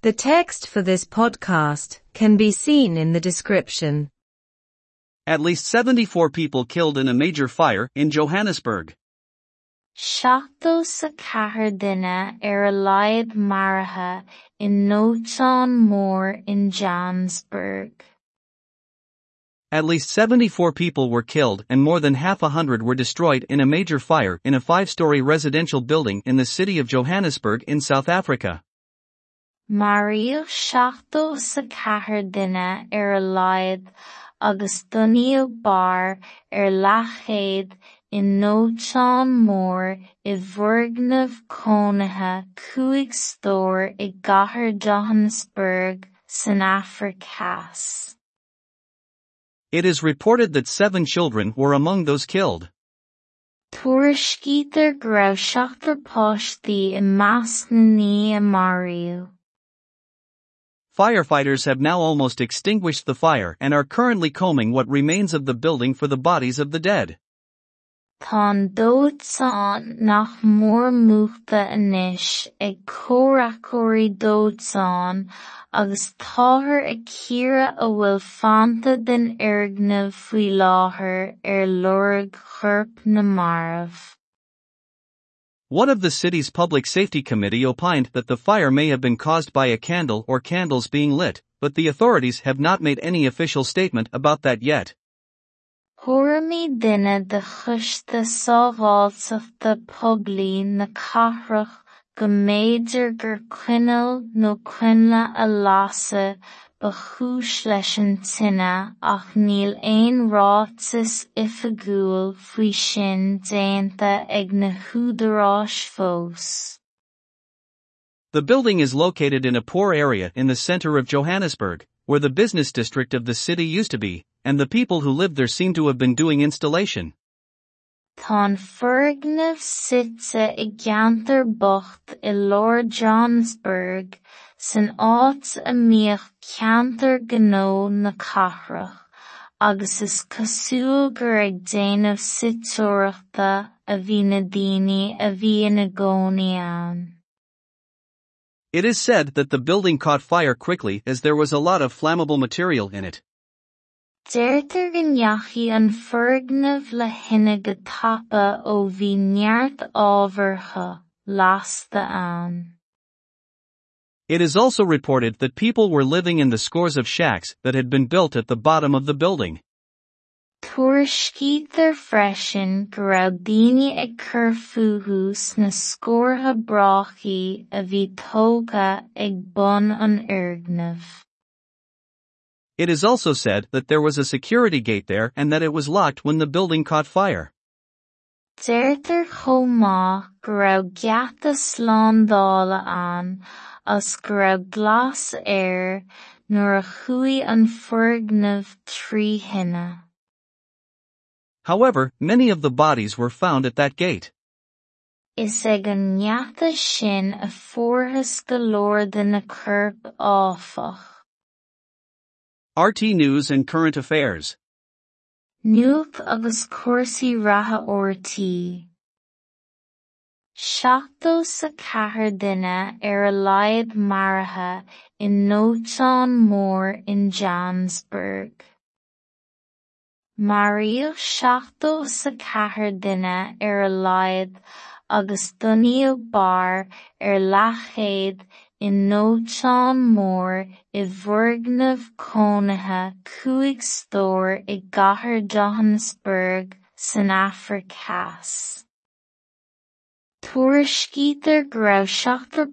The text for this podcast can be seen in the description. At least 74 people killed in a major fire in Johannesburg. Seachtó sa chathair duine ar a laghad maraithe in Nótáin Mór in Johannesburg. At least 74 people were killed and more than half a hundred were destroyed in a major fire in a five-story residential building in the city of Johannesburg in South Africa. Mario seachtó sa chathair duine ar a laghad agus dunaíodh bar ar Nótáin Mór i bhforgnamh cónaithe cúig stór i gcathair Johannesburg san Afracas. It is reported that seven children were among those killed. Tuairiscítear go raibh seachtar páistí i measc na ní a Mario. Firefighters have now almost extinguished the fire and are currently combing what remains of the building for the bodies of the dead. Dóiteáin nach córaiceoirí dóiteáin agus táthar ag ciara a bhfuil fanta den airgnamh faoi láthair ar er lorg chorp na marbh. One of the city's public safety committee opined that the fire may have been caused by a candle or candles being lit, but the authorities have not made any official statement about that yet. Thuairimí duine de choiste sábháilteachta poiblí na cathrach go méidir gur cuineál nó cuinle a lása ba chúis leis an tine ach níl aon rátas oifigiúil faoi sin déanta ag na húdaráis fós. The building is located in a poor area in the center of Johannesburg, where the business district of the city used to be, and the people who lived there seem to have been doing installation. Tá foirgnamh suite i bocht i Lord Johannesburg san áit ceantar gnó na cathrach, agus is cosúil gur ag déanamh sitúireachta a bhí na daoine a bhí ina gcónaí ann. It is said that the building caught fire quickly as there was a lot of flammable material in it. Deirtear go ngeachtaí an foirgnamh le hinne go ó bhí neart ábhartha lasta ann. It is also reported that people were living in the scores of shacks that had been built at the bottom of the building. Tuairiscítear freisin go raibh daoine ag cur fúthús na scórtha bráchaí a bhí tógtha ag bun an airgnamh. It is also said that there was a security gate there and that it was locked when the building caught fire. Deirtear chomh maith go raibh geata slándála ann as go raibh glas air nuair a chuaigh an trí. However, many of the bodies were found at that gate. Is ag an ngeata sin a fuarthas go leor de na corp áfach. RTÉ News and Current Affairs. Nuach agus cuasaí ratha ortaí. Seachtó sa chathair duine ar a Mór in Johannesburg. Mario seachtó sa chathair duine a bar ar leathchéad in Nótáin Mór i bhforgnamh cónaithe cúig stór i gcathair Johannesburg san Afracas. Tuairiscítear go raibh seachtar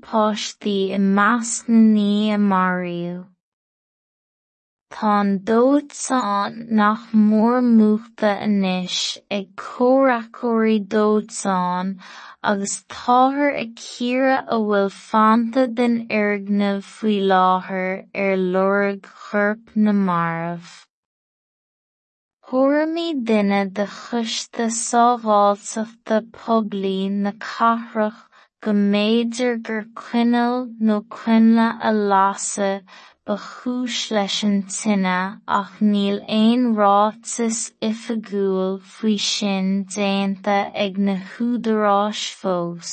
Mario. Dóiteáin nach mór muachta anois ag córaiceoirí dóiteáin agus táthar ag ciara a bhfuil fanta den airgnamh faoi láthair ar lorg chorp na marbh. Thuairimí duine de choiste sábháilteachta poiblí na cathrach go méidir gur cuineál nó cuinle a leis an tine ach níl aon rátas oifigiúil faoi sin déanta ag na húdaráis fós.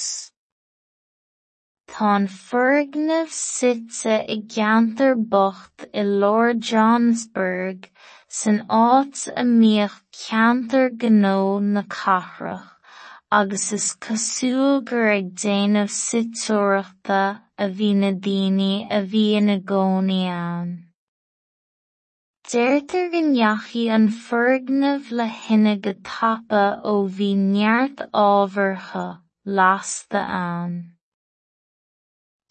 Tá foirgnimh suite i gceantar bocht i Lár Johannesburg san áit amíoch ceantar gnó na cathrach, agus is cosúil gur ag déanamh siteoireachta a bhí na daoine a bhí ina gcónaí ann. Deirtear go ndeachaí an foirgnimh le hinne go tapa ó bhí neart ábhartha leasta ann.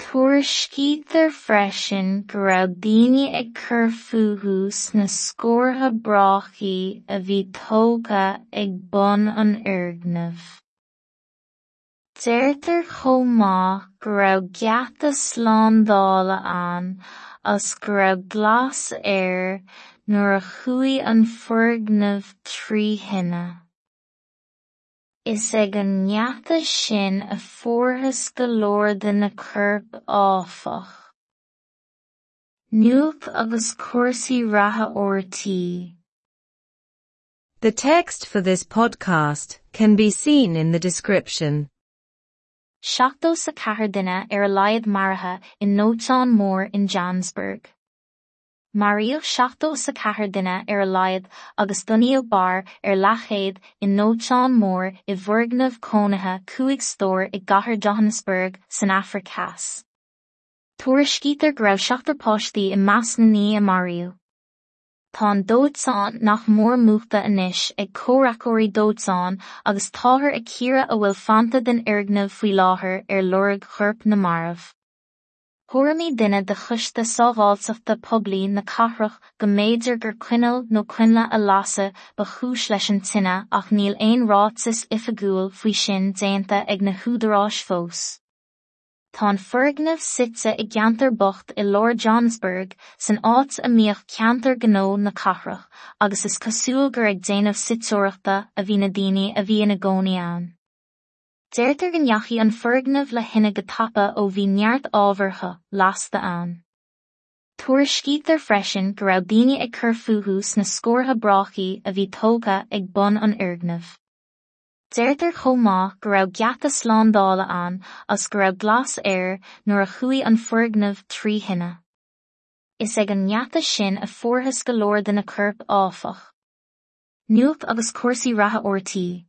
Tuairiscítear freisin go raibh daoine ag cur fúthu sna scórtha bráchaí a bhí tógtha ag bun an fhoirgneamh. Deirtear chomh maith go raibh geata slándála ann as go glas air nuair a chuaigh an foirgneamh trí tine. Is ag an sin a fuarthas go leor de na cúirp áfach. Nuacht agus. The text for this podcast can be seen in the description. Seachtó sa cethir duine ar a laiad marithe in Nóteán Mór in Johannesburg. Maríodh seachtó sa chathair duine ar a laghad agus dunaíodh bar ar leachéad in Nóteán Mór i bhfoirgnimh cónaithe cúig stór i gcathair Johannesburg san Afraic Theas. Tuairiscítear go raibh seachtar páistí i meas na ní a Mariú. Tá an dóidsáin nach mór muachta inis ag córacóirí dóidsáin agus táthir ag ciara a bhfuil fanta den airgnamh faoi láthair ar lorg churp na marmh. Thuairimí duine de chuiste sábháilteachta poiblí na cathrach go méidir gur cuineál nó cuinle a lasa ba chúis leis an tine ach níl aon rátas oifigiúil faoi sin déanta ag na húdaráis fós. Tá an foirgnamh site i gceantar bocht i Lord Johannesburg san áit amíoch ceantar gnó na cathrach agus is cosúil gur ag déanamh sitóireachta a bhí na daine a bhí ina gcónaí ann. Deirtear go ndeachaí an foirgnimh le hinne go tapa ó bhí neart ábhartha leasta ann. Tuairiscítear freisin go raibh daoine ag cur futhú sna scórtha bráchaí a bhí tógtha ag bun an fhoirgnimh. Déirtar chomá go raibh ceata sláán dála ann as go raibh glas air nuair a chuí an furgnamh trí hinne. Is ag an neata sin a fuorthas go leir den nacurb áfach. Nuach agus cuasaí ratha ortaí,